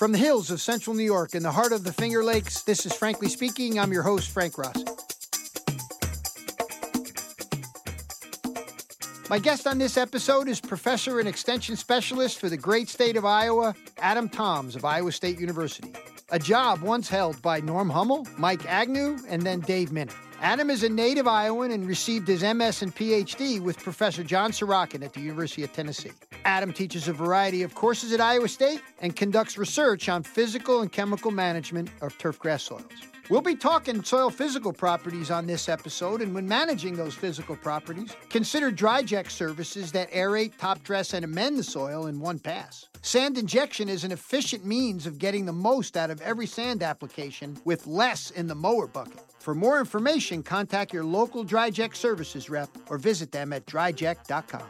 From the hills of central New York in the heart of the Finger Lakes, this is Frankly Speaking. I'm your host, Frank Rossi. My guest on this episode is professor and extension specialist for the great state of Iowa, Adam Thoms of Iowa State University. A job once held by Norm Hummel, Mike Agnew, and then Dave Minner. Adam is a native Iowan and received his MS and PhD with Professor John Sorochan at the University of Tennessee. Adam teaches a variety of courses at Iowa State and conducts research on physical and chemical management of turfgrass soils. We'll be talking soil physical properties on this episode, and when managing those physical properties, consider DryJect services that aerate, top dress, and amend the soil in one pass. Sand injection is an efficient means of getting the most out of every sand application with less in the mower bucket. For more information, contact your local DryJect services rep or visit them at dryject.com.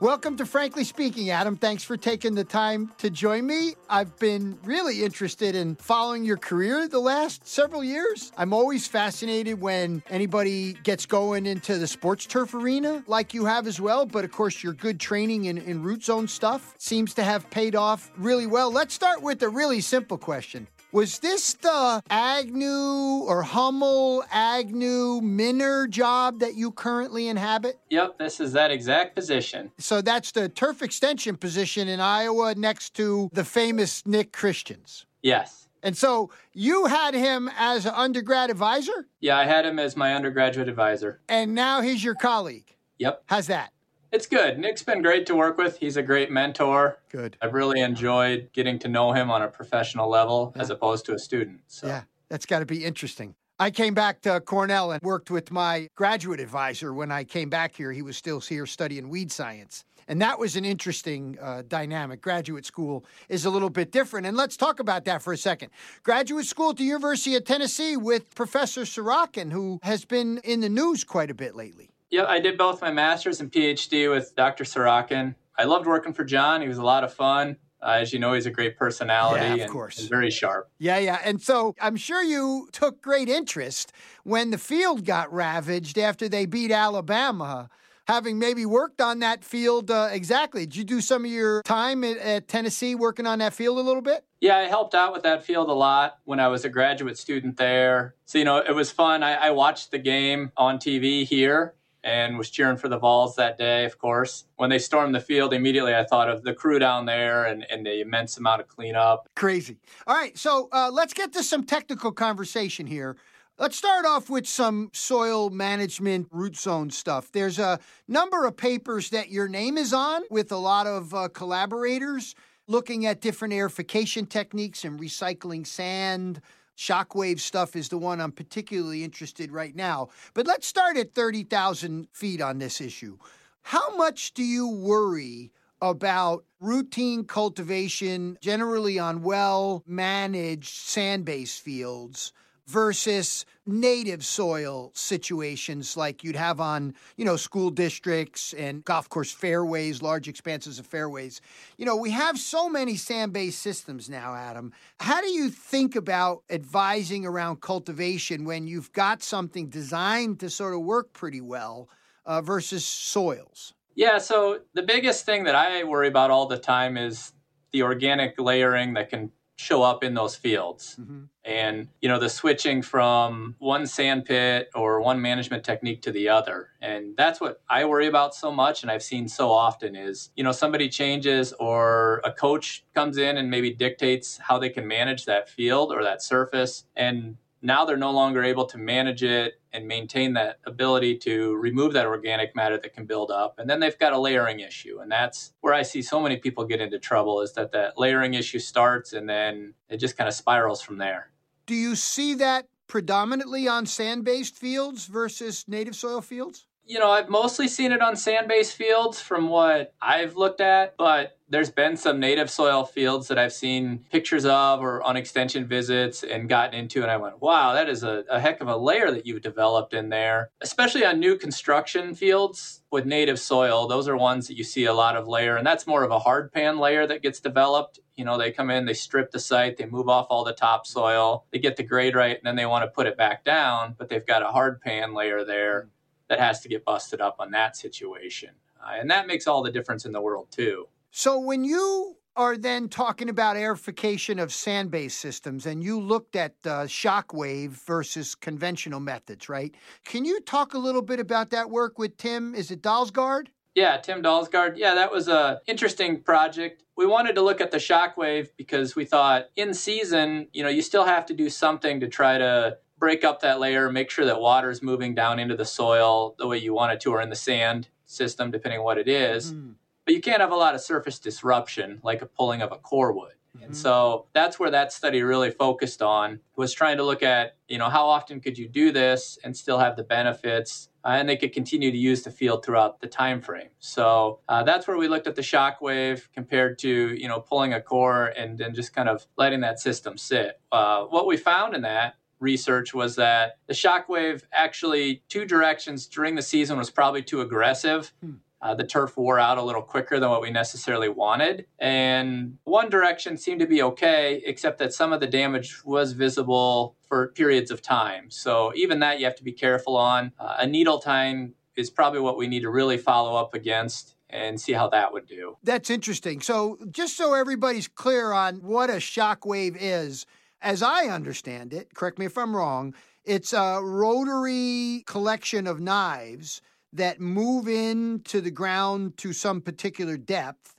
Welcome to Frankly Speaking, Adam. Thanks for taking the time to join me. I've been really interested in following your career the last several years. I'm always fascinated when anybody gets going into the sports turf arena like you have as well. But of course, your good training in, in root zone stuff seems to have paid off really well. Let's start with a really simple question. Was this the Agnew or Hummel, Agnew, Minner job that you currently inhabit? Yep, this is that exact position. So that's the turf extension position in Iowa next to the famous Nick Christians. Yes. And so you had him as an undergrad advisor? Yeah, I had him as my undergraduate advisor. And now he's your colleague? Yep. How's that? It's good. Nick's been great to work with. He's a great mentor. Good. I've really enjoyed getting to know him on a professional level Yeah. as opposed to a student. So. Yeah, that's got to be interesting. I came back to Cornell and worked with my graduate advisor when I came back here. He was still here studying weed science. And that was an interesting uh, dynamic. Graduate school is a little bit different. And let's talk about that for a second. Graduate school at the University of Tennessee with Professor Sorochan, who has been in the news quite a bit lately. Yep, I did both my master's and PhD with Dr. Sorochan. I loved working for John. He was a lot of fun. Uh, as you know, he's a great personality Yeah, of and, course. and very sharp. Yeah, yeah. And so I'm sure you took great interest when the field got ravaged after they beat Alabama. Having maybe worked on that field uh, exactly. Did you do some of your time at, at Tennessee working on that field a little bit? Yeah, I helped out with that field a lot when I was a graduate student there. So, you know, it was fun. I, I watched the game on TV here and was cheering for the Vols that day, of course. When they stormed the field, immediately I thought of the crew down there and, and the immense amount of cleanup. Crazy. All right, so uh, let's get to some technical conversation here. Let's start off with some soil management root zone stuff. There's a number of papers that your name is on with a lot of uh, collaborators looking at different aerification techniques and recycling sand. Shockwave stuff is the one I'm particularly interested right now. But let's start at 30,000 feet on this issue. How much do you worry about routine cultivation, generally on well managed sand based fields? Versus native soil situations like you'd have on, you know, school districts and golf course fairways, large expanses of fairways. You know, we have so many sand-based systems now, Adam. How do you think about advising around cultivation when you've got something designed to sort of work pretty well uh, versus soils? Yeah, so the biggest thing that I worry about all the time is the organic layering that can show up in those fields. Mm-hmm. And, you know, the switching from one sand pit or one management technique to the other. And that's what I worry about so much. And I've seen so often is, you know, somebody changes or a coach comes in and maybe dictates how they can manage that field or that surface. And now they're no longer able to manage it and maintain that ability to remove that organic matter that can build up. And then they've got a layering issue. And that's where i see so many people get into trouble is that that layering issue starts and then it just kind of spirals from there. Do you see that predominantly on sand based fields versus native soil fields? You know i've mostly seen it on sand-based fields from what i've looked at but there's been some native soil fields that i've seen pictures of or on extension visits and gotten into and i went wow that is a, a heck of a layer that you've developed in there. Especially on new construction fields with native soil those are ones that you see a lot of layer and that's more of a hard pan layer that gets developed. You know they come in they strip the site they move off all the topsoil they get the grade right and then they want to put it back down but they've got a hard pan layer there that has to get busted up on that situation. Uh, and that makes all the difference in the world, too. So when you are then talking about aerification of sand based systems, and you looked at uh, shockwave versus conventional methods, right? Can you talk a little bit about that work with Tim? Is it Dalsgaard? Yeah, Tim Dalsgaard. Yeah, that was a interesting project. We wanted to look at the shockwave because we thought in season, you know, you still have to do something to try to break up that layer, make sure that water is moving down into the soil the way you want it to, or in the sand system, depending on what it is. Mm. But you can't have a lot of surface disruption like a pulling of a core would. Mm-hmm. And so that's where that study really focused on was trying to look at, you know, how often could you do this and still have the benefits uh, and they could continue to use the field throughout the time frame. So uh, that's where we looked at the shock wave compared to you know pulling a core and then just kind of letting that system sit. Uh, what we found in that research was that the shock wave actually two directions during the season was probably too aggressive. Hmm. Uh, the turf wore out a little quicker than what we necessarily wanted. And one direction seemed to be okay, except that some of the damage was visible for periods of time. So even that you have to be careful on. Uh, a needle time is probably what we need to really follow up against and see how that would do. That's interesting. So just so everybody's clear on what a shock wave is, as I understand it, correct me if I'm wrong, it's a rotary collection of knives that move into the ground to some particular depth.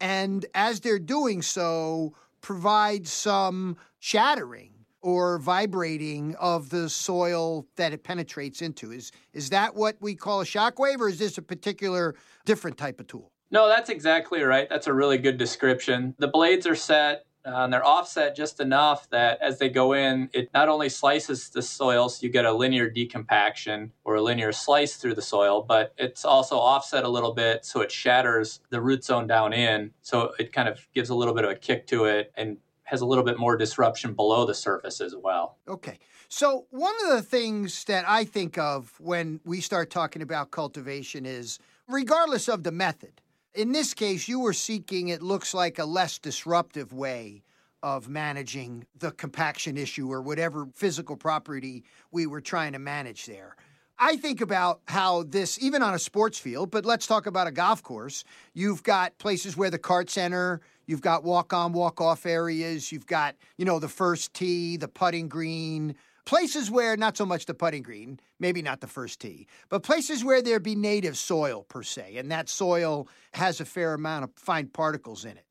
And as they're doing so, provide some shattering or vibrating of the soil that it penetrates into. Is, is that what we call a shockwave, or is this a particular different type of tool? No, that's exactly right. That's a really good description. The blades are set Uh, and they're offset just enough that as they go in, it not only slices the soil, so you get a linear decompaction or a linear slice through the soil, but it's also offset a little bit so it shatters the root zone down in. So it kind of gives a little bit of a kick to it and has a little bit more disruption below the surface as well. Okay. So, one of the things that I think of when we start talking about cultivation is regardless of the method, in this case, you were seeking, it looks like, a less disruptive way of managing the compaction issue or whatever physical property we were trying to manage there. I think about how this, even on a sports field, but let's talk about a golf course. You've got places where the cart center, you've got walk on, walk off areas, you've got, you know, the first tee, the putting green, places where not so much the putting green, maybe not the first tee, but places where there be native soil per se, and that soil has a fair amount of fine particles in it.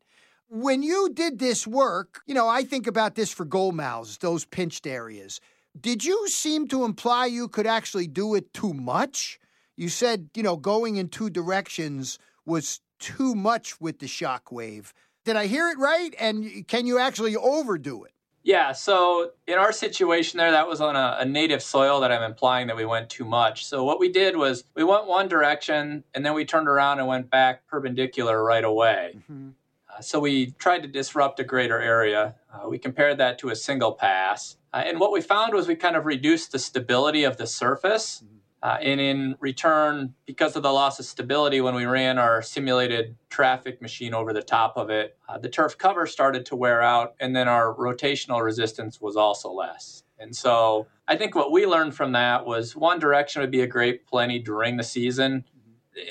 When you did this work, you know, I think about this for goal mouths, those pinched areas. Did you seem to imply you could actually do it too much? You said, you know, going in two directions was too much with the shock wave. Did I hear it right? And can you actually overdo it? Yeah, so in our situation there, that was on a, a, native soil that I'm implying that we went too much. So what we did was we went one direction and then we turned around and went back perpendicular right away. Mm-hmm. Uh, so we tried to disrupt a greater area. Uh, we compared that to a single pass. Uh, and what we found was we kind of reduced the stability of the surface. Mm-hmm uh, and in return, because of the loss of stability when we ran our simulated traffic machine over the top of it, uh, the turf cover started to wear out, and then our rotational resistance was also less. And so I think what we learned from that was one direction would be a great plenty during the season,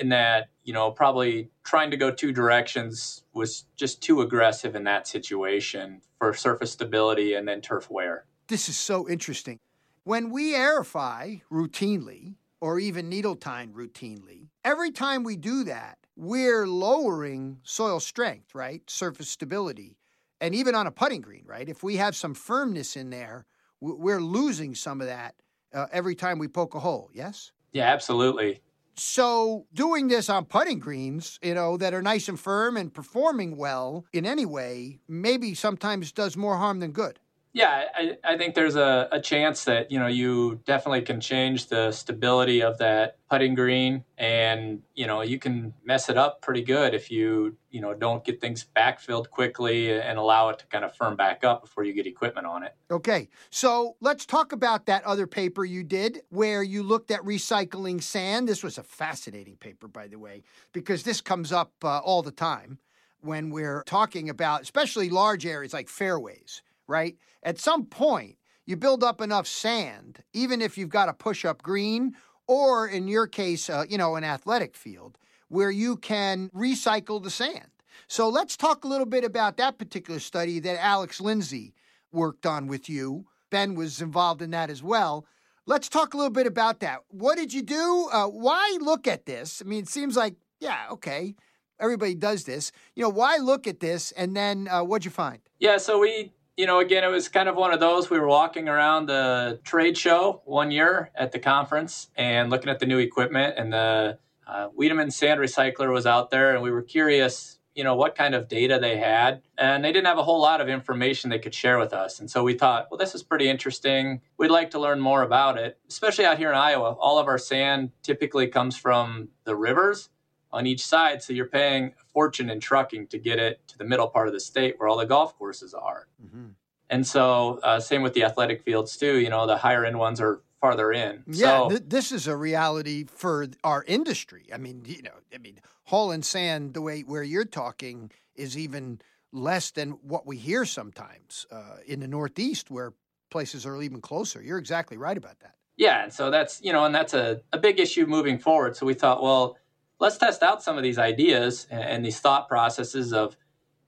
in that, you know, probably trying to go two directions was just too aggressive in that situation for surface stability and then turf wear. This is so interesting. When we aerify routinely, or even needle tine routinely. Every time we do that, we're lowering soil strength, right? Surface stability. And even on a putting green, right? If we have some firmness in there, we're losing some of that uh, every time we poke a hole, yes? Yeah, absolutely. So, doing this on putting greens, you know, that are nice and firm and performing well in any way, maybe sometimes does more harm than good. Yeah, I, I think there's a, a chance that, you know, you definitely can change the stability of that putting green and, you know, you can mess it up pretty good if you, you know, don't get things backfilled quickly and allow it to kind of firm back up before you get equipment on it. Okay. So let's talk about that other paper you did where you looked at recycling sand. This was a fascinating paper, by the way, because this comes up uh, all the time when we're talking about, especially large areas like fairways right? At some point, you build up enough sand, even if you've got a push up green or in your case, uh, you know, an athletic field where you can recycle the sand. So let's talk a little bit about that particular study that Alex Lindsay worked on with you. Ben was involved in that as well. Let's talk a little bit about that. What did you do? Uh, why look at this? I mean, it seems like, yeah, okay, everybody does this. You know, why look at this? And then uh, what'd you find? Yeah, so we, you know, again, it was kind of one of those. We were walking around the trade show one year at the conference and looking at the new equipment, and the uh, Wiedenmann sand recycler was out there, and we were curious you know what kind of data they had and they didn't have a whole lot of information they could share with us. And so we thought well this is pretty interesting. We'd like to learn more about it. Especially out here in iowa all of our sand typically comes from the rivers on each side so you're paying a fortune in trucking to get it to the middle part of the state where all the golf courses are mm-hmm. and so uh, same with the athletic fields too you know the higher end ones are farther in. Yeah, so, th- this is a reality for our industry. I mean, you know, I mean, hauling sand the way where you're talking is even less than what we hear sometimes uh, in the Northeast, where places are even closer. You're exactly right about that. Yeah, and so that's you know, and that's a, a big issue moving forward. So we thought, well, let's test out some of these ideas and, and these thought processes of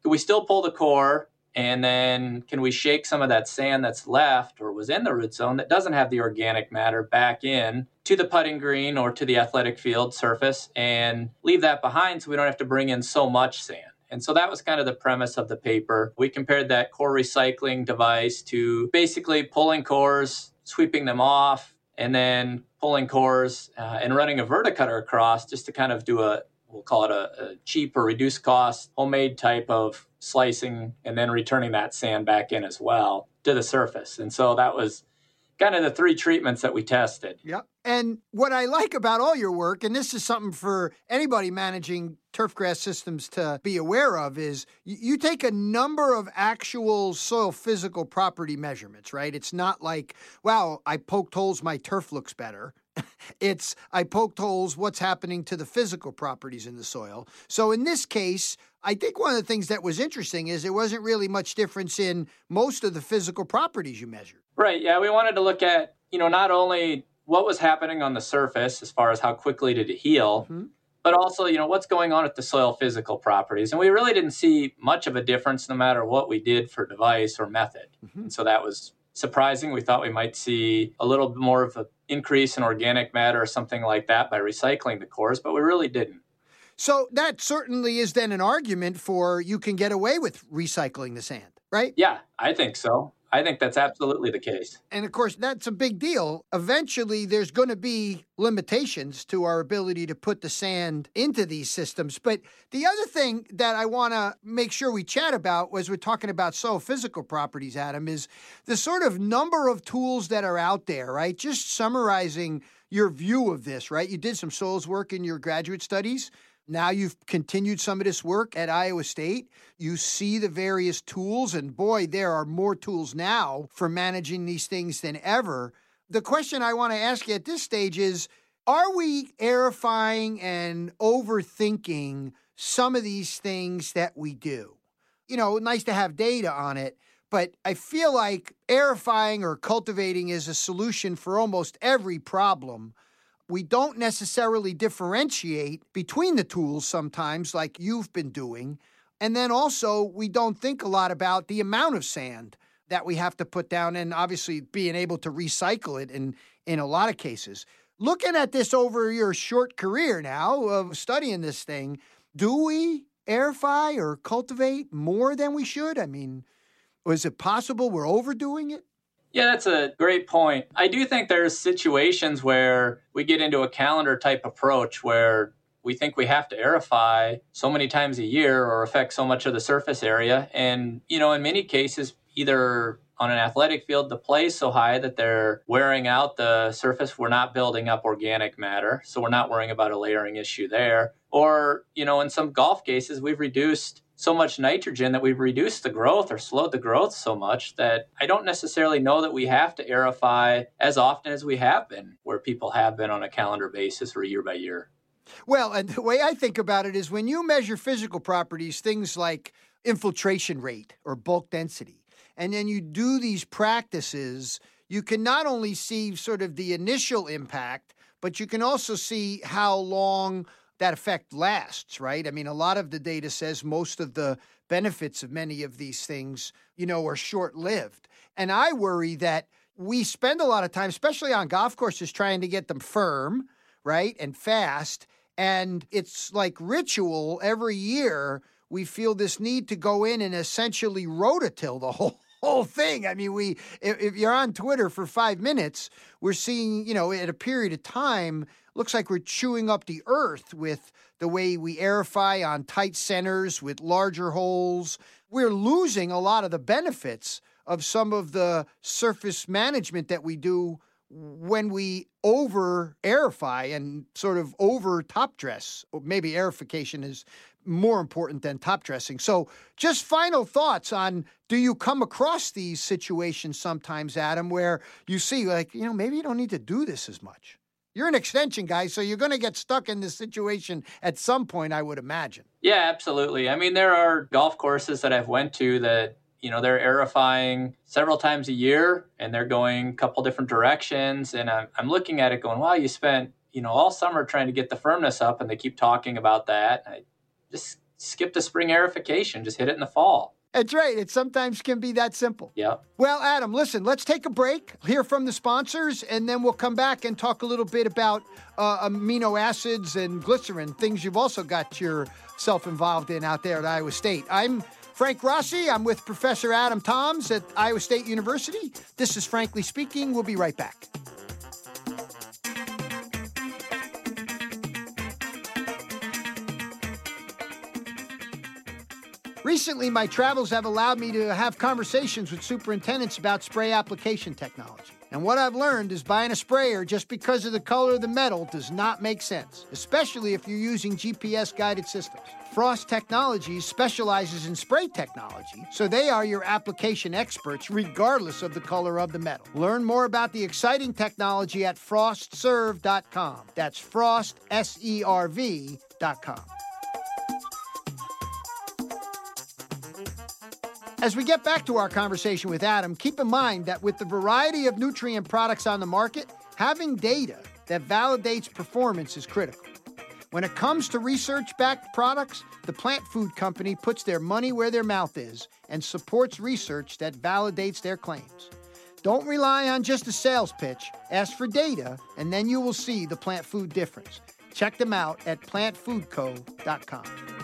can we still pull the core and then can we shake some of that sand that's left or was in the root zone that doesn't have the organic matter back in to the putting green or to the athletic field surface and leave that behind so we don't have to bring in so much sand? And so that was kind of the premise of the paper. We compared that core recycling device to basically pulling cores, sweeping them off, and then pulling cores uh, and running a verticutter across just to kind of do a we'll call it a, a cheap or reduced cost homemade type of slicing and then returning that sand back in as well to the surface. And so that was kind of the three treatments that we tested. Yep. And what I like about all your work, and this is something for anybody managing turfgrass systems to be aware of, is you take a number of actual soil physical property measurements, right? It's not like, wow, I poked holes, my turf looks better. it's I poked holes, what's happening to the physical properties in the soil. So in this case, I think one of the things that was interesting is there wasn't really much difference in most of the physical properties you measured. Right. Yeah. We wanted to look at, you know, not only what was happening on the surface as far as how quickly did it heal, mm-hmm. but also, you know, what's going on with the soil physical properties. And we really didn't see much of a difference no matter what we did for device or method. Mm-hmm. And so that was surprising. We thought we might see a little more of an increase in organic matter or something like that by recycling the cores, but we really didn't. So that certainly is then an argument for you can get away with recycling the sand, right? Yeah, I think so. I think that's absolutely the case. And of course, that's a big deal. Eventually, there's going to be limitations to our ability to put the sand into these systems. But the other thing that I want to make sure we chat about was we're talking about soil physical properties, Adam, is the sort of number of tools that are out there, right? Just summarizing your view of this, right? You did some soils work in your graduate studies. Now you've continued some of this work at Iowa State. You see the various tools, and boy, there are more tools now for managing these things than ever. The question I want to ask you at this stage is Are we aerifying and overthinking some of these things that we do? You know, nice to have data on it, but I feel like aerifying or cultivating is a solution for almost every problem we don't necessarily differentiate between the tools sometimes, like you've been doing. And then also, we don't think a lot about the amount of sand that we have to put down and obviously being able to recycle it in, in a lot of cases. Looking at this over your short career now of studying this thing, do we aerify or cultivate more than we should? I mean, is it possible we're overdoing it? Yeah, that's a great point. I do think there's situations where we get into a calendar type approach where we think we have to aerify so many times a year or affect so much of the surface area. And, you know, in many cases, either on an athletic field, the play is so high that they're wearing out the surface. We're not building up organic matter, so we're not worrying about a layering issue there. Or, you know, in some golf cases, we've reduced so much nitrogen that we've reduced the growth or slowed the growth so much that I don't necessarily know that we have to aerify as often as we have been, where people have been on a calendar basis or year by year. Well, and the way I think about it is when you measure physical properties, things like infiltration rate or bulk density, and then you do these practices, you can not only see sort of the initial impact, but you can also see how long that effect lasts, right? I mean, a lot of the data says most of the benefits of many of these things, you know, are short lived. And I worry that we spend a lot of time, especially on golf courses, trying to get them firm, right? And fast. And it's like ritual every year. We feel this need to go in and essentially rototill the whole whole thing. I mean, we if, if, you're on Twitter for five minutes, we're seeing, you know, at a period of time, looks like we're chewing up the earth with the way we aerify on tight centers with larger holes. We're losing a lot of the benefits of some of the surface management that we do when we over aerify and sort of over top dress. Maybe aerification is more important than top dressing. So, just final thoughts on do you come across these situations sometimes, Adam, where you see, like, you know, maybe you don't need to do this as much? You're an extension guy, so you're going to get stuck in this situation at some point, I would imagine. Yeah, absolutely. I mean, there are golf courses that I've went to that you know they're aerifying several times a year and they're going a couple different directions and I'm, I'm looking at it going wow you spent you know all summer trying to get the firmness up and they keep talking about that I just skip the spring aerification just hit it in the fall that's right. It sometimes can be that simple. Yeah. Well, Adam, listen, let's take a break, hear from the sponsors, and then we'll come back and talk a little bit about uh, amino acids and glycerin, things you've also got yourself involved in out there at Iowa State. I'm Frank Rossi. I'm with Professor Adam Thoms at Iowa State University. This is Frankly Speaking. We'll be right back. Recently, my travels have allowed me to have conversations with superintendents about spray application technology. And what I've learned is buying a sprayer just because of the color of the metal does not make sense, especially if you're using GPS guided systems. Frost Technologies specializes in spray technology, so they are your application experts regardless of the color of the metal. Learn more about the exciting technology at frostserve.com. That's frost, S E R V.com. As we get back to our conversation with Adam, keep in mind that with the variety of nutrient products on the market, having data that validates performance is critical. When it comes to research backed products, the Plant Food Company puts their money where their mouth is and supports research that validates their claims. Don't rely on just a sales pitch, ask for data, and then you will see the plant food difference. Check them out at plantfoodco.com.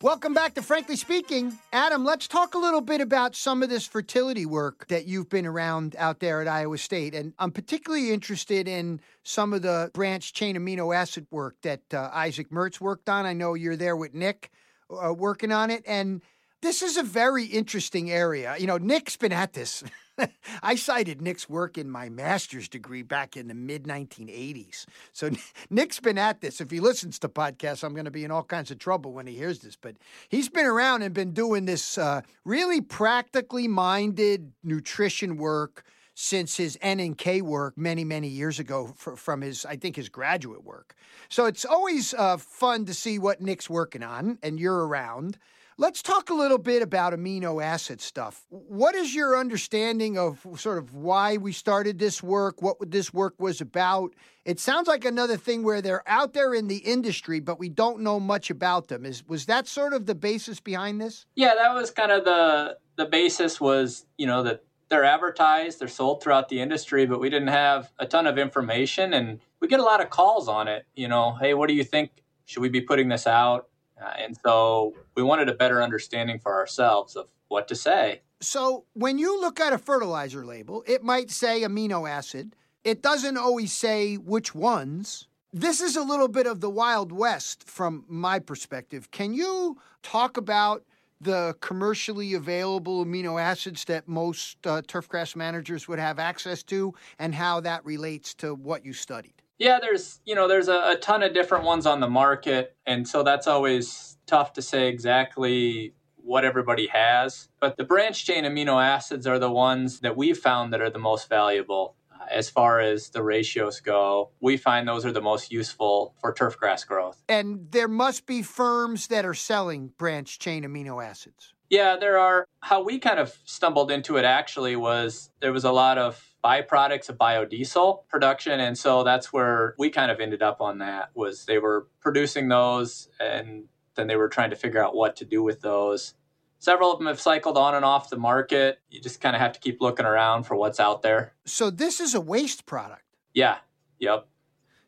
Welcome back to Frankly Speaking. Adam, let's talk a little bit about some of this fertility work that you've been around out there at Iowa State. And I'm particularly interested in some of the branch chain amino acid work that uh, Isaac Mertz worked on. I know you're there with Nick uh, working on it. And this is a very interesting area. You know, Nick's been at this I cited Nick's work in my master's degree back in the mid 1980s. So Nick's been at this. If he listens to podcasts, I'm going to be in all kinds of trouble when he hears this. But he's been around and been doing this uh, really practically minded nutrition work since his N and K work many, many years ago for, from his, I think, his graduate work. So it's always uh, fun to see what Nick's working on, and you're around. Let's talk a little bit about amino acid stuff. What is your understanding of sort of why we started this work, what this work was about? It sounds like another thing where they're out there in the industry, but we don't know much about them. Is was that sort of the basis behind this? Yeah, that was kind of the the basis was, you know, that they're advertised, they're sold throughout the industry, but we didn't have a ton of information and we get a lot of calls on it, you know, hey, what do you think? Should we be putting this out? Uh, and so we wanted a better understanding for ourselves of what to say. So when you look at a fertilizer label, it might say amino acid. It doesn't always say which ones. This is a little bit of the Wild West from my perspective. Can you talk about the commercially available amino acids that most uh, turfgrass managers would have access to and how that relates to what you studied? Yeah, there's you know there's a, a, ton of different ones on the market, and so that's always tough to say exactly what everybody has. But the branch chain amino acids are the ones that we've found that are the most valuable uh, as far as the ratios go. We find those are the most useful for turf grass growth. And there must be firms that are selling branch chain amino acids. Yeah, there are. How we kind of stumbled into it actually was there was a lot of byproducts of biodiesel production. And so that's where we kind of ended up on that was they were producing those and then they were trying to figure out what to do with those. Several of them have cycled on and off the market. You just kind of have to keep looking around for what's out there. So this is a waste product? Yeah. Yep.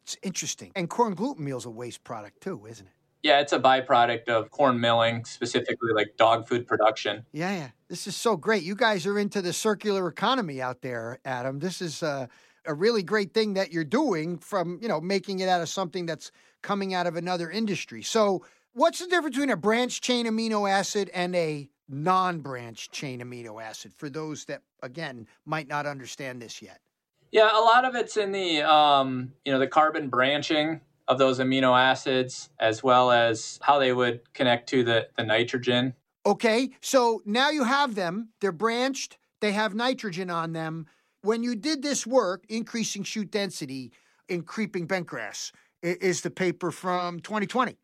It's interesting. And corn gluten meal is a waste product too isn't it yeah, it's a byproduct of corn milling, specifically like dog food production. Yeah, yeah. This is so great. You guys are into the circular economy out there, Adam. This is uh, a really great thing that you're doing from, you know, making it out of something that's coming out of another industry. So, what's the difference between a branch chain amino acid and a non-branch chain amino acid for those that again might not understand this yet? Yeah, a lot of it's in the um, you know, the carbon branching of those amino acids as well as how they would connect to the, the nitrogen. Okay, so now you have them, they're branched, they have nitrogen on them. When you did this work, increasing shoot density in creeping bentgrass, is the paper from 2020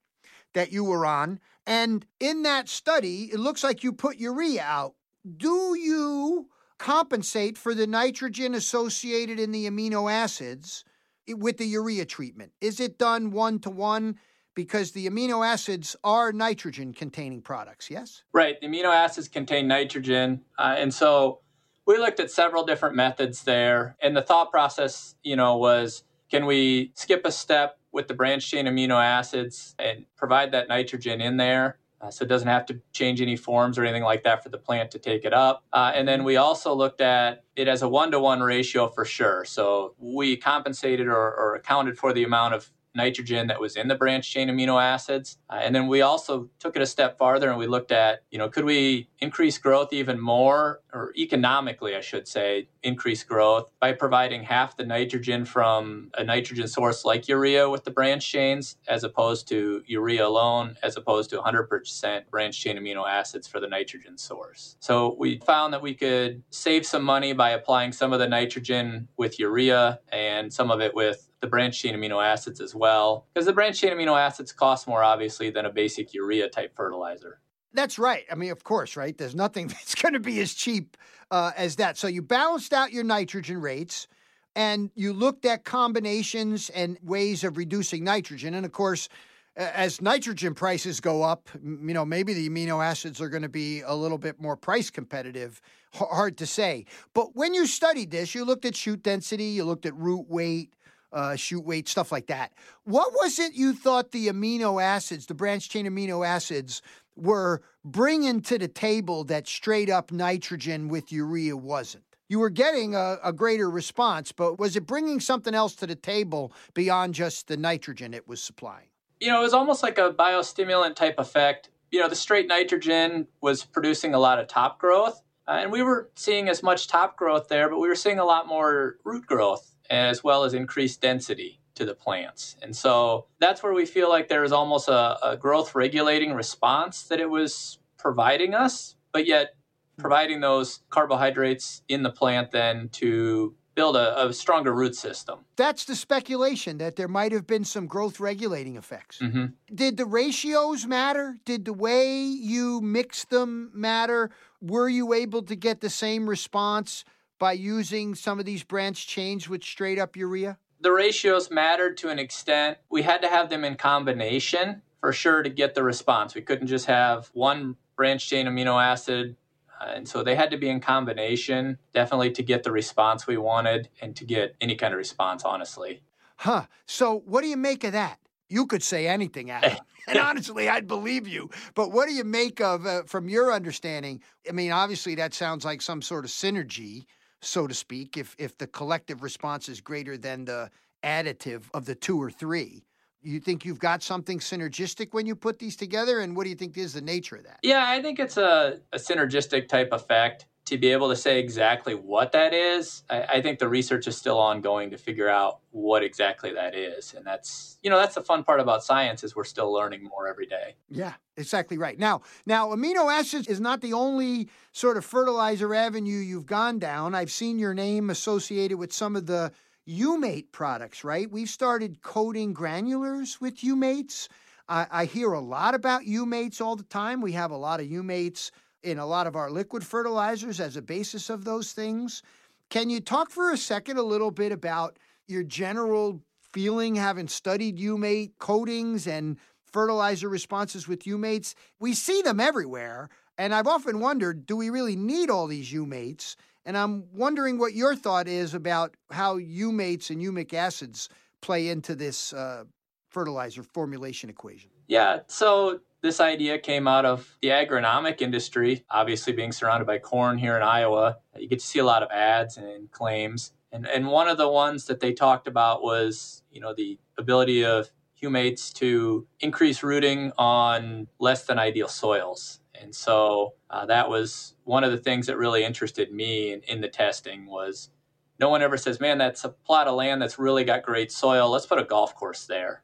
that you were on. And in that study, it looks like you put urea out. Do you compensate for the nitrogen associated in the amino acids? With the urea treatment? Is it done one to one? Because the amino acids are nitrogen containing products, yes? Right. The amino acids contain nitrogen. Uh, and so we looked at several different methods there. And the thought process, you know, was can we skip a step with the branch chain amino acids and provide that nitrogen in there? Uh, so it doesn't have to change any forms or anything like that for the plant to take it up. Uh, and then we also looked at it as a one to one ratio for sure. So we compensated or, or accounted for the amount of nitrogen that was in the branch chain amino acids. Uh, and then we also took it a step farther and we looked at, you know, could we increase growth even more, or economically, I should say, increase growth by providing half the nitrogen from a nitrogen source like urea with the branch chains, as opposed to urea alone, as opposed to 100% branch chain amino acids for the nitrogen source. So we found that we could save some money by applying some of the nitrogen with urea and some of it with the branched chain amino acids as well, because the branched chain amino acids cost more obviously than a basic urea type fertilizer. That's right. I mean, of course, right? There's nothing that's going to be as cheap uh, as that. So you balanced out your nitrogen rates and you looked at combinations and ways of reducing nitrogen. And of course, as nitrogen prices go up, you know, maybe the amino acids are going to be a little bit more price competitive. Hard to say. But when you studied this, you looked at shoot density, you looked at root weight, uh, shoot weight, stuff like that. What was it you thought the amino acids, the branch chain amino acids, were bringing to the table that straight up nitrogen with urea wasn't? You were getting a, a greater response, but was it bringing something else to the table beyond just the nitrogen it was supplying? You know, it was almost like a biostimulant type effect. You know, the straight nitrogen was producing a lot of top growth, uh, and we were seeing as much top growth there, but we were seeing a lot more root growth as well as increased density to the plants. And so that's where we feel like there is almost a, a growth regulating response that it was providing us, but yet providing those carbohydrates in the plant then to build a, a, stronger root system. That's the speculation that there might have been some growth regulating effects. Mm-hmm. Did the ratios matter? Did the way you mix them matter? Were you able to get the same response by using some of these branch chains with straight up urea? The ratios mattered to an extent. We had to have them in combination for sure to get the response. We couldn't just have one branch chain amino acid. Uh, and so they had to be in combination, definitely to get the response we wanted and to get any kind of response, honestly. Huh. So, what do you make of that? You could say anything, Adam. and honestly, I'd believe you. But what do you make of, uh, from your understanding? I mean, obviously, that sounds like some sort of synergy so to speak, if if the collective response is greater than the additive of the two or three. You think you've got something synergistic when you put these together, and what do you think is the nature of that? Yeah, I think it's a, a synergistic type effect. To be able to say exactly what that is, I, I think the research is still ongoing to figure out what exactly that is, and that's you know that's the fun part about science is we're still learning more every day. Yeah, exactly right. Now, now amino acids is not the only sort of fertilizer avenue you've gone down. I've seen your name associated with some of the humate products, right? We've started coating granulars with humates. I, I hear a lot about humates all the time. We have a lot of humates in a lot of our liquid fertilizers as a basis of those things. Can you talk for a second a little bit about your general feeling having studied humate coatings and fertilizer responses with humates? We see them everywhere, and I've often wondered do we really need all these humates? And I'm wondering what your thought is about how humates and humic acids play into this uh, fertilizer formulation equation. Yeah, so this idea came out of the agronomic industry, obviously being surrounded by corn here in Iowa. You get to see a lot of ads and claims. And, and one of the ones that they talked about was, you know, the ability of humates to increase rooting on less than ideal soils. And so uh, that was one of the things that really interested me in, in the testing was no one ever says, man, that's a plot of land that's really got great soil. Let's put a golf course there.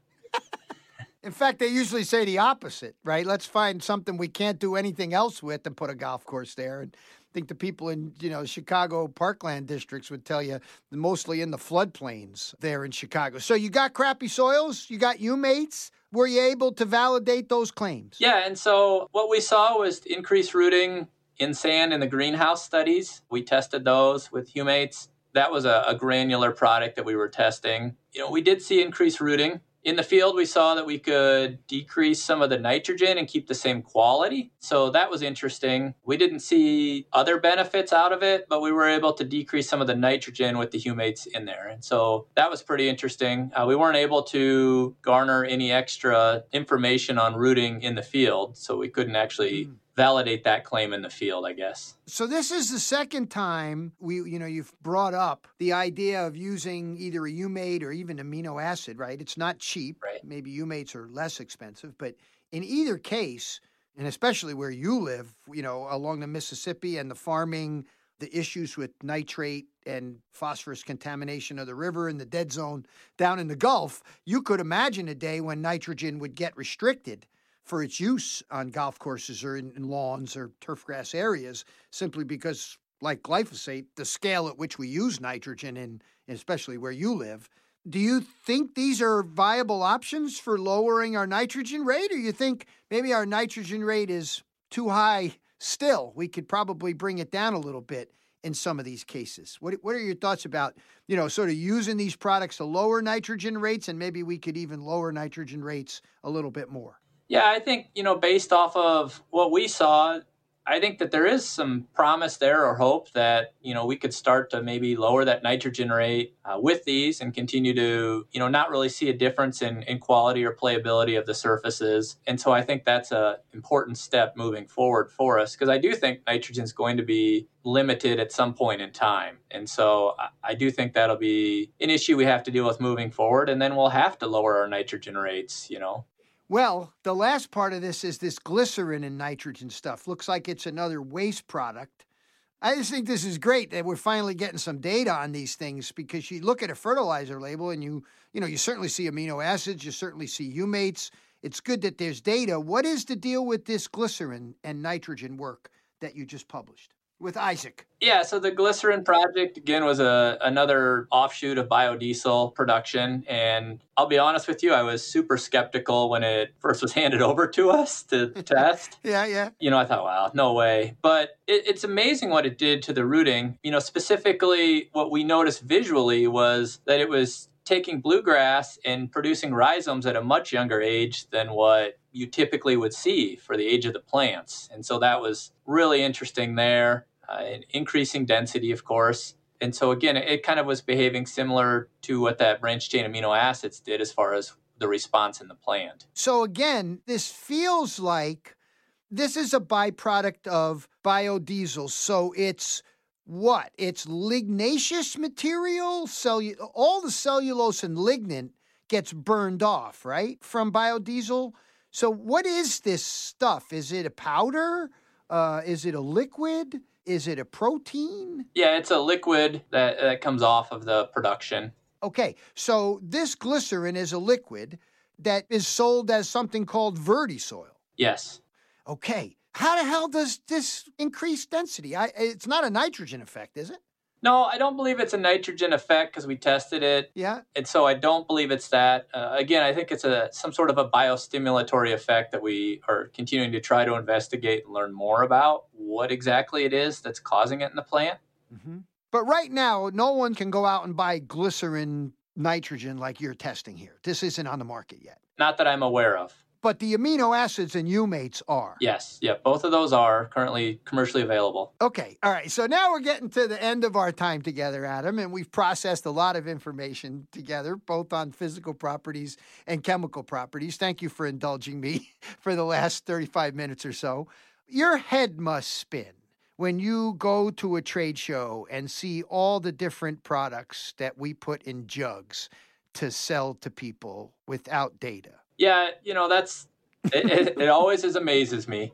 In fact, they usually say the opposite, right? Let's find something we can't do anything else with and put a golf course there. And I think the people in, you know, Chicago parkland districts would tell you mostly in the floodplains there in Chicago. So you got crappy soils, you got humates. Were you able to validate those claims? Yeah, and so what we saw was increased rooting in sand in the greenhouse studies. We tested those with humates. That was a, a granular product that we were testing. You know, we did see increased rooting in the field, we saw that we could decrease some of the nitrogen and keep the same quality. So that was interesting. We didn't see other benefits out of it, but we were able to decrease some of the nitrogen with the humates in there. And so that was pretty interesting. Uh, we weren't able to garner any extra information on rooting in the field, so we couldn't actually. Mm validate that claim in the field, I guess. So this is the second time we you know you've brought up the idea of using either a humate or even amino acid, right? It's not cheap. Right. Maybe humates are less expensive, but in either case, and especially where you live, you know, along the Mississippi and the farming, the issues with nitrate and phosphorus contamination of the river and the dead zone down in the Gulf, you could imagine a day when nitrogen would get restricted for its use on golf courses or in, in lawns or turf grass areas simply because like glyphosate, the scale at which we use nitrogen, and especially where you live, do you think these are viable options for lowering our nitrogen rate, or you think maybe our nitrogen rate is too high still? We could probably bring it down a little bit in some of these cases. What, what are your thoughts about, you know, sort of using these products to lower nitrogen rates, and maybe we could even lower nitrogen rates a little bit more? Yeah, I think, you know, based off of what we saw, I think that there is some promise there or hope that, you know, we could start to maybe lower that nitrogen rate uh, with these and continue to, you know, not really see a difference in, in quality or playability of the surfaces. And so I think that's a important step moving forward for us because I do think nitrogen is going to be limited at some point in time. And so I do think that'll be an issue we have to deal with moving forward. And then we'll have to lower our nitrogen rates, you know. Well, the last part of this is this glycerin and nitrogen stuff. Looks like it's another waste product. I just think this is great that we're finally getting some data on these things because you look at a fertilizer label and you, you know, you certainly see amino acids, you certainly see humates. It's good that there's data. What is the deal with this glycerin and nitrogen work that you just published? With Isaac. Yeah, so the glycerin project again was a another offshoot of biodiesel production, and I'll be honest with you, I was super skeptical when it first was handed over to us to test. yeah, yeah. You know, I thought, wow, no way. But it, it's amazing what it did to the rooting. You know, specifically, what we noticed visually was that it was taking bluegrass and producing rhizomes at a much younger age than what you typically would see for the age of the plants. And so that was really interesting there increasing density, of course. And so again, it kind of was behaving similar to what that branch chain amino acids did as far as the response in the plant. So again, this feels like this is a byproduct of biodiesel. So it's what? It's lignaceous material, cellu- all the cellulose and lignin gets burned off, right? From biodiesel. So what is this stuff? Is it a powder? Uh, is it a liquid? Is it a protein? Yeah, it's a liquid that, that comes off of the production. Okay, so this glycerin is a liquid that is sold as something called Vertisoil. Yes. Okay, how the hell does this increase density? I, it's not a nitrogen effect, is it? No, I don't believe it's a nitrogen effect because we tested it. Yeah. And so I don't believe it's that. Uh, again, I think it's a some sort of a biostimulatory effect that we are continuing to try to investigate and learn more about what exactly it is that's causing it in the plant. Mm-hmm. But right now, no one can go out and buy glycerin nitrogen like you're testing here. This isn't on the market yet. Not that I'm aware of. But the amino acids and humates are. Yes, yeah, both of those are currently commercially available. Okay, all right. So now we're getting to the end of our time together, Adam, and we've processed a lot of information together, both on physical properties and chemical properties. Thank you for indulging me for the last 35 minutes or so. Your head must spin when you go to a trade show and see all the different products that we put in jugs to sell to people without data. Yeah, you know, that's it, it, it always is amazes me.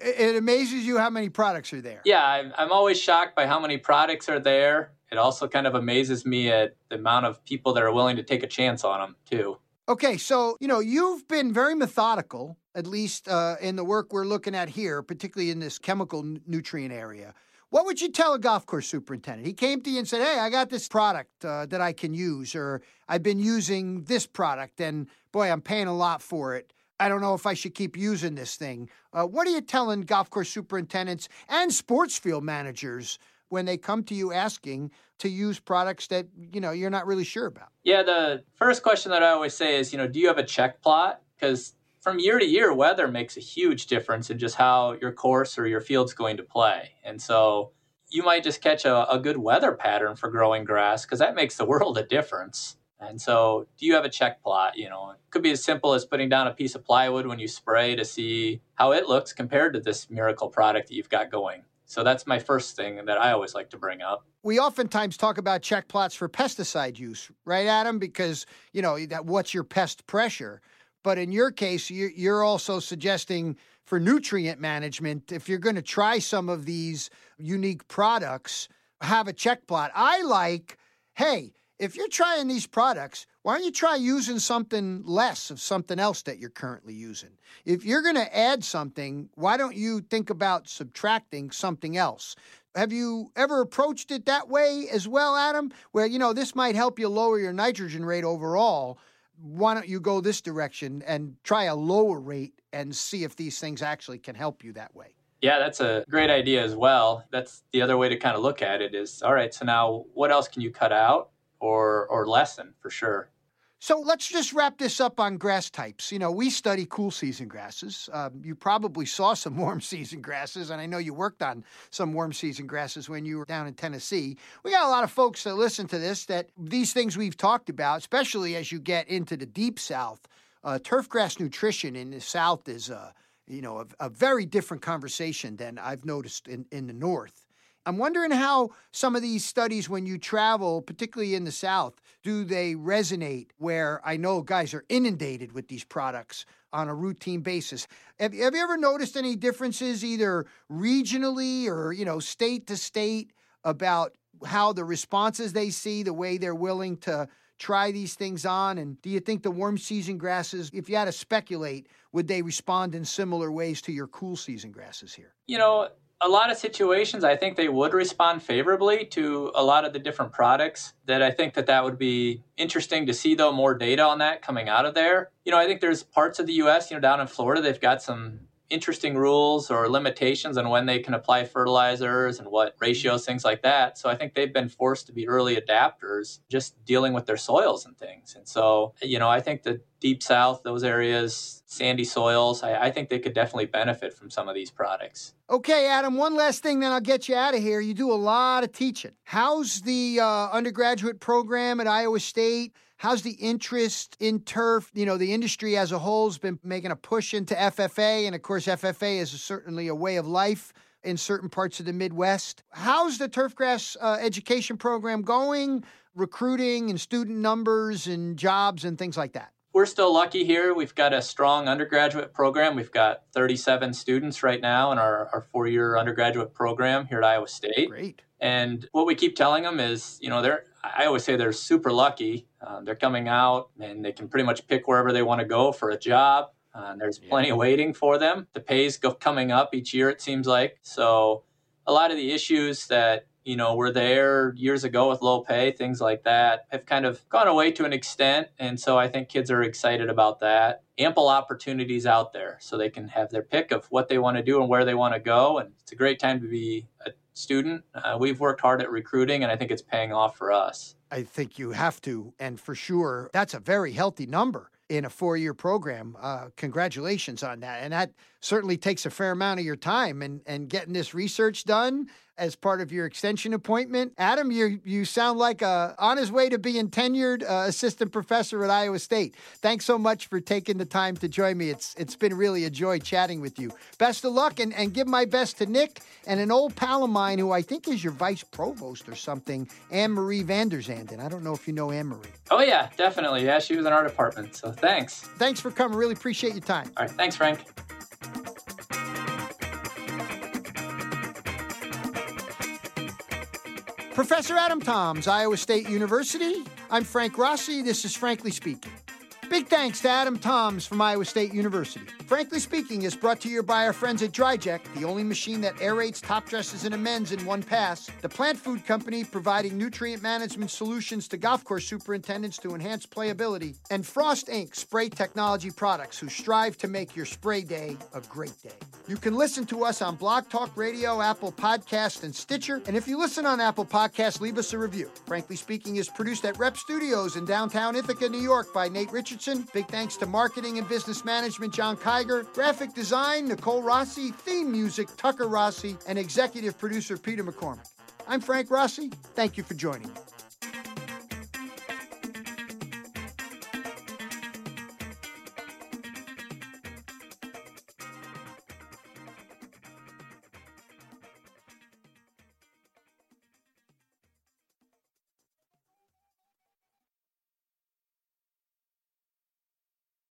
It, amazes you how many products are there. Yeah, I'm, I'm always shocked by how many products are there. It also kind of amazes me at the amount of people that are willing to take a chance on them, too. Okay, so, you know, you've been very methodical, at least uh, in the work we're looking at here, particularly in this chemical n- nutrient area. What would you tell a golf course superintendent? He came to you and said, Hey, I got this product uh, that I can use, or I've been using this product, and boy, I'm paying a lot for it. I don't know if I should keep using this thing. Uh, what are you telling golf course superintendents and sports field managers when they come to you asking to use products that you know you're not really sure about? Yeah, the first question that I always say is, you know, do you have a check plot? Because from year to year, weather makes a huge difference in just how your course or your field's going to play. And so you might just catch a, a good weather pattern for growing grass because that makes the world a difference. And so, do you have a check plot? You know, it could be as simple as putting down a piece of plywood when you spray to see how it looks compared to this miracle product that you've got going. So that's my first thing that I always like to bring up. We oftentimes talk about check plots for pesticide use, right, Adam? Because, you know, that what's your pest pressure? But in your case, you're also suggesting for nutrient management, if you're going to try some of these unique products, have a check plot. I like, hey, if you're trying these products, why don't you try using something less of something else that you're currently using? If you're going to add something, why don't you think about subtracting something else? Have you ever approached it that way as well, Adam? Where, you know, this might help you lower your nitrogen rate overall. Why don't you go this direction and try a lower rate and see if these things actually can help you that way? Yeah, that's a great idea as well. That's the other way to kind of look at it is all right, so now what else can you cut out or or lessen for sure? So let's just wrap this up on grass types. You know, we study cool season grasses. Um, you probably saw some warm season grasses, and I know you worked on some warm season grasses when you were down in Tennessee. We got a lot of folks that listen to this that these things we've talked about, especially as you get into the deep south, uh, turf grass nutrition in the south is, uh, you know, a, a very different conversation than I've noticed in, in the north. I'm wondering how some of these studies, when you travel, particularly in the South, do they resonate where I know guys are inundated with these products on a routine basis? Have, have you ever noticed any differences either regionally or, you know, state to state about how the responses they see, the way they're willing to try these things on? And do you think the warm season grasses, if you had to speculate, would they respond in similar ways to your cool season grasses here? You know, a lot of situations i think they would respond favorably to a lot of the different products that i think that that would be interesting to see though more data on that coming out of there. You know i think there's parts of the us you know down in florida they've got some interesting rules or limitations on when they can apply fertilizers and what ratios, things like that. So I think they've been forced to be early adapters, just dealing with their soils and things. And so, you know, I think the deep south, those areas, sandy soils, I, I think they could definitely benefit from some of these products. Okay, Adam, one last thing, then I'll get you out of here. You do a lot of teaching. How's the uh, undergraduate program at Iowa State? How's the interest in turf? You know, the industry as a whole has been making a push into FFA, and of course, FFA is certainly a way of life in certain parts of the Midwest. How's the turfgrass uh, education program going? Recruiting and student numbers and jobs and things like that. We're still lucky here. We've got a strong undergraduate program. We've got 37 students right now in our, our four year undergraduate program here at Iowa State. Great. And what we keep telling them is, you know, they're, I always say they're super lucky. Uh, they're coming out and they can pretty much pick wherever they want to go for a job. Uh, there's plenty yeah. waiting for them. The pay's go coming up each year, it seems like. So a lot of the issues that you know, were there years ago with low pay, things like that, have kind of gone away to an extent. And so I think kids are excited about that. Ample opportunities out there so they can have their pick of what they want to do and where they want to go. And it's a great time to be a student. Uh, we've worked hard at recruiting, and I think it's paying off for us. I think you have to. And for sure, that's a very healthy number in a four year program. Uh, congratulations on that. And that certainly takes a fair amount of your time and, and getting this research done as part of your extension appointment. Adam, you you sound like a, on his way to being tenured uh, assistant professor at Iowa State. Thanks so much for taking the time to join me. It's it's been really a joy chatting with you. Best of luck and, and give my best to Nick and an old pal of mine who I think is your vice provost or something, Ann Marie VanDerZanden. I don't know if you know Anne Marie. Oh yeah, definitely. Yeah, she was in our department. So thanks. Thanks for coming. Really appreciate your time. All right. Thanks, Frank. Professor Adam Thoms, Iowa State University. I'm Frank Rossi. This is Frankly Speaking. Big thanks to Adam Thoms from Iowa State University. Frankly Speaking is brought to you by our friends at DryJect, the only machine that aerates top dresses and amends in one pass. The plant food company providing nutrient management solutions to golf course superintendents to enhance playability. And Frost Inc. spray technology products who strive to make your spray day a great day. You can listen to us on Blog Talk Radio, Apple Podcast, and Stitcher. And if you listen on Apple Podcast, leave us a review. Frankly Speaking is produced at Rep Studios in downtown Ithaca, New York by Nate Richardson. Big thanks to marketing and business management John Kiger, graphic design Nicole Rossi, theme music Tucker Rossi, and executive producer Peter McCormick. I'm Frank Rossi. Thank you for joining me.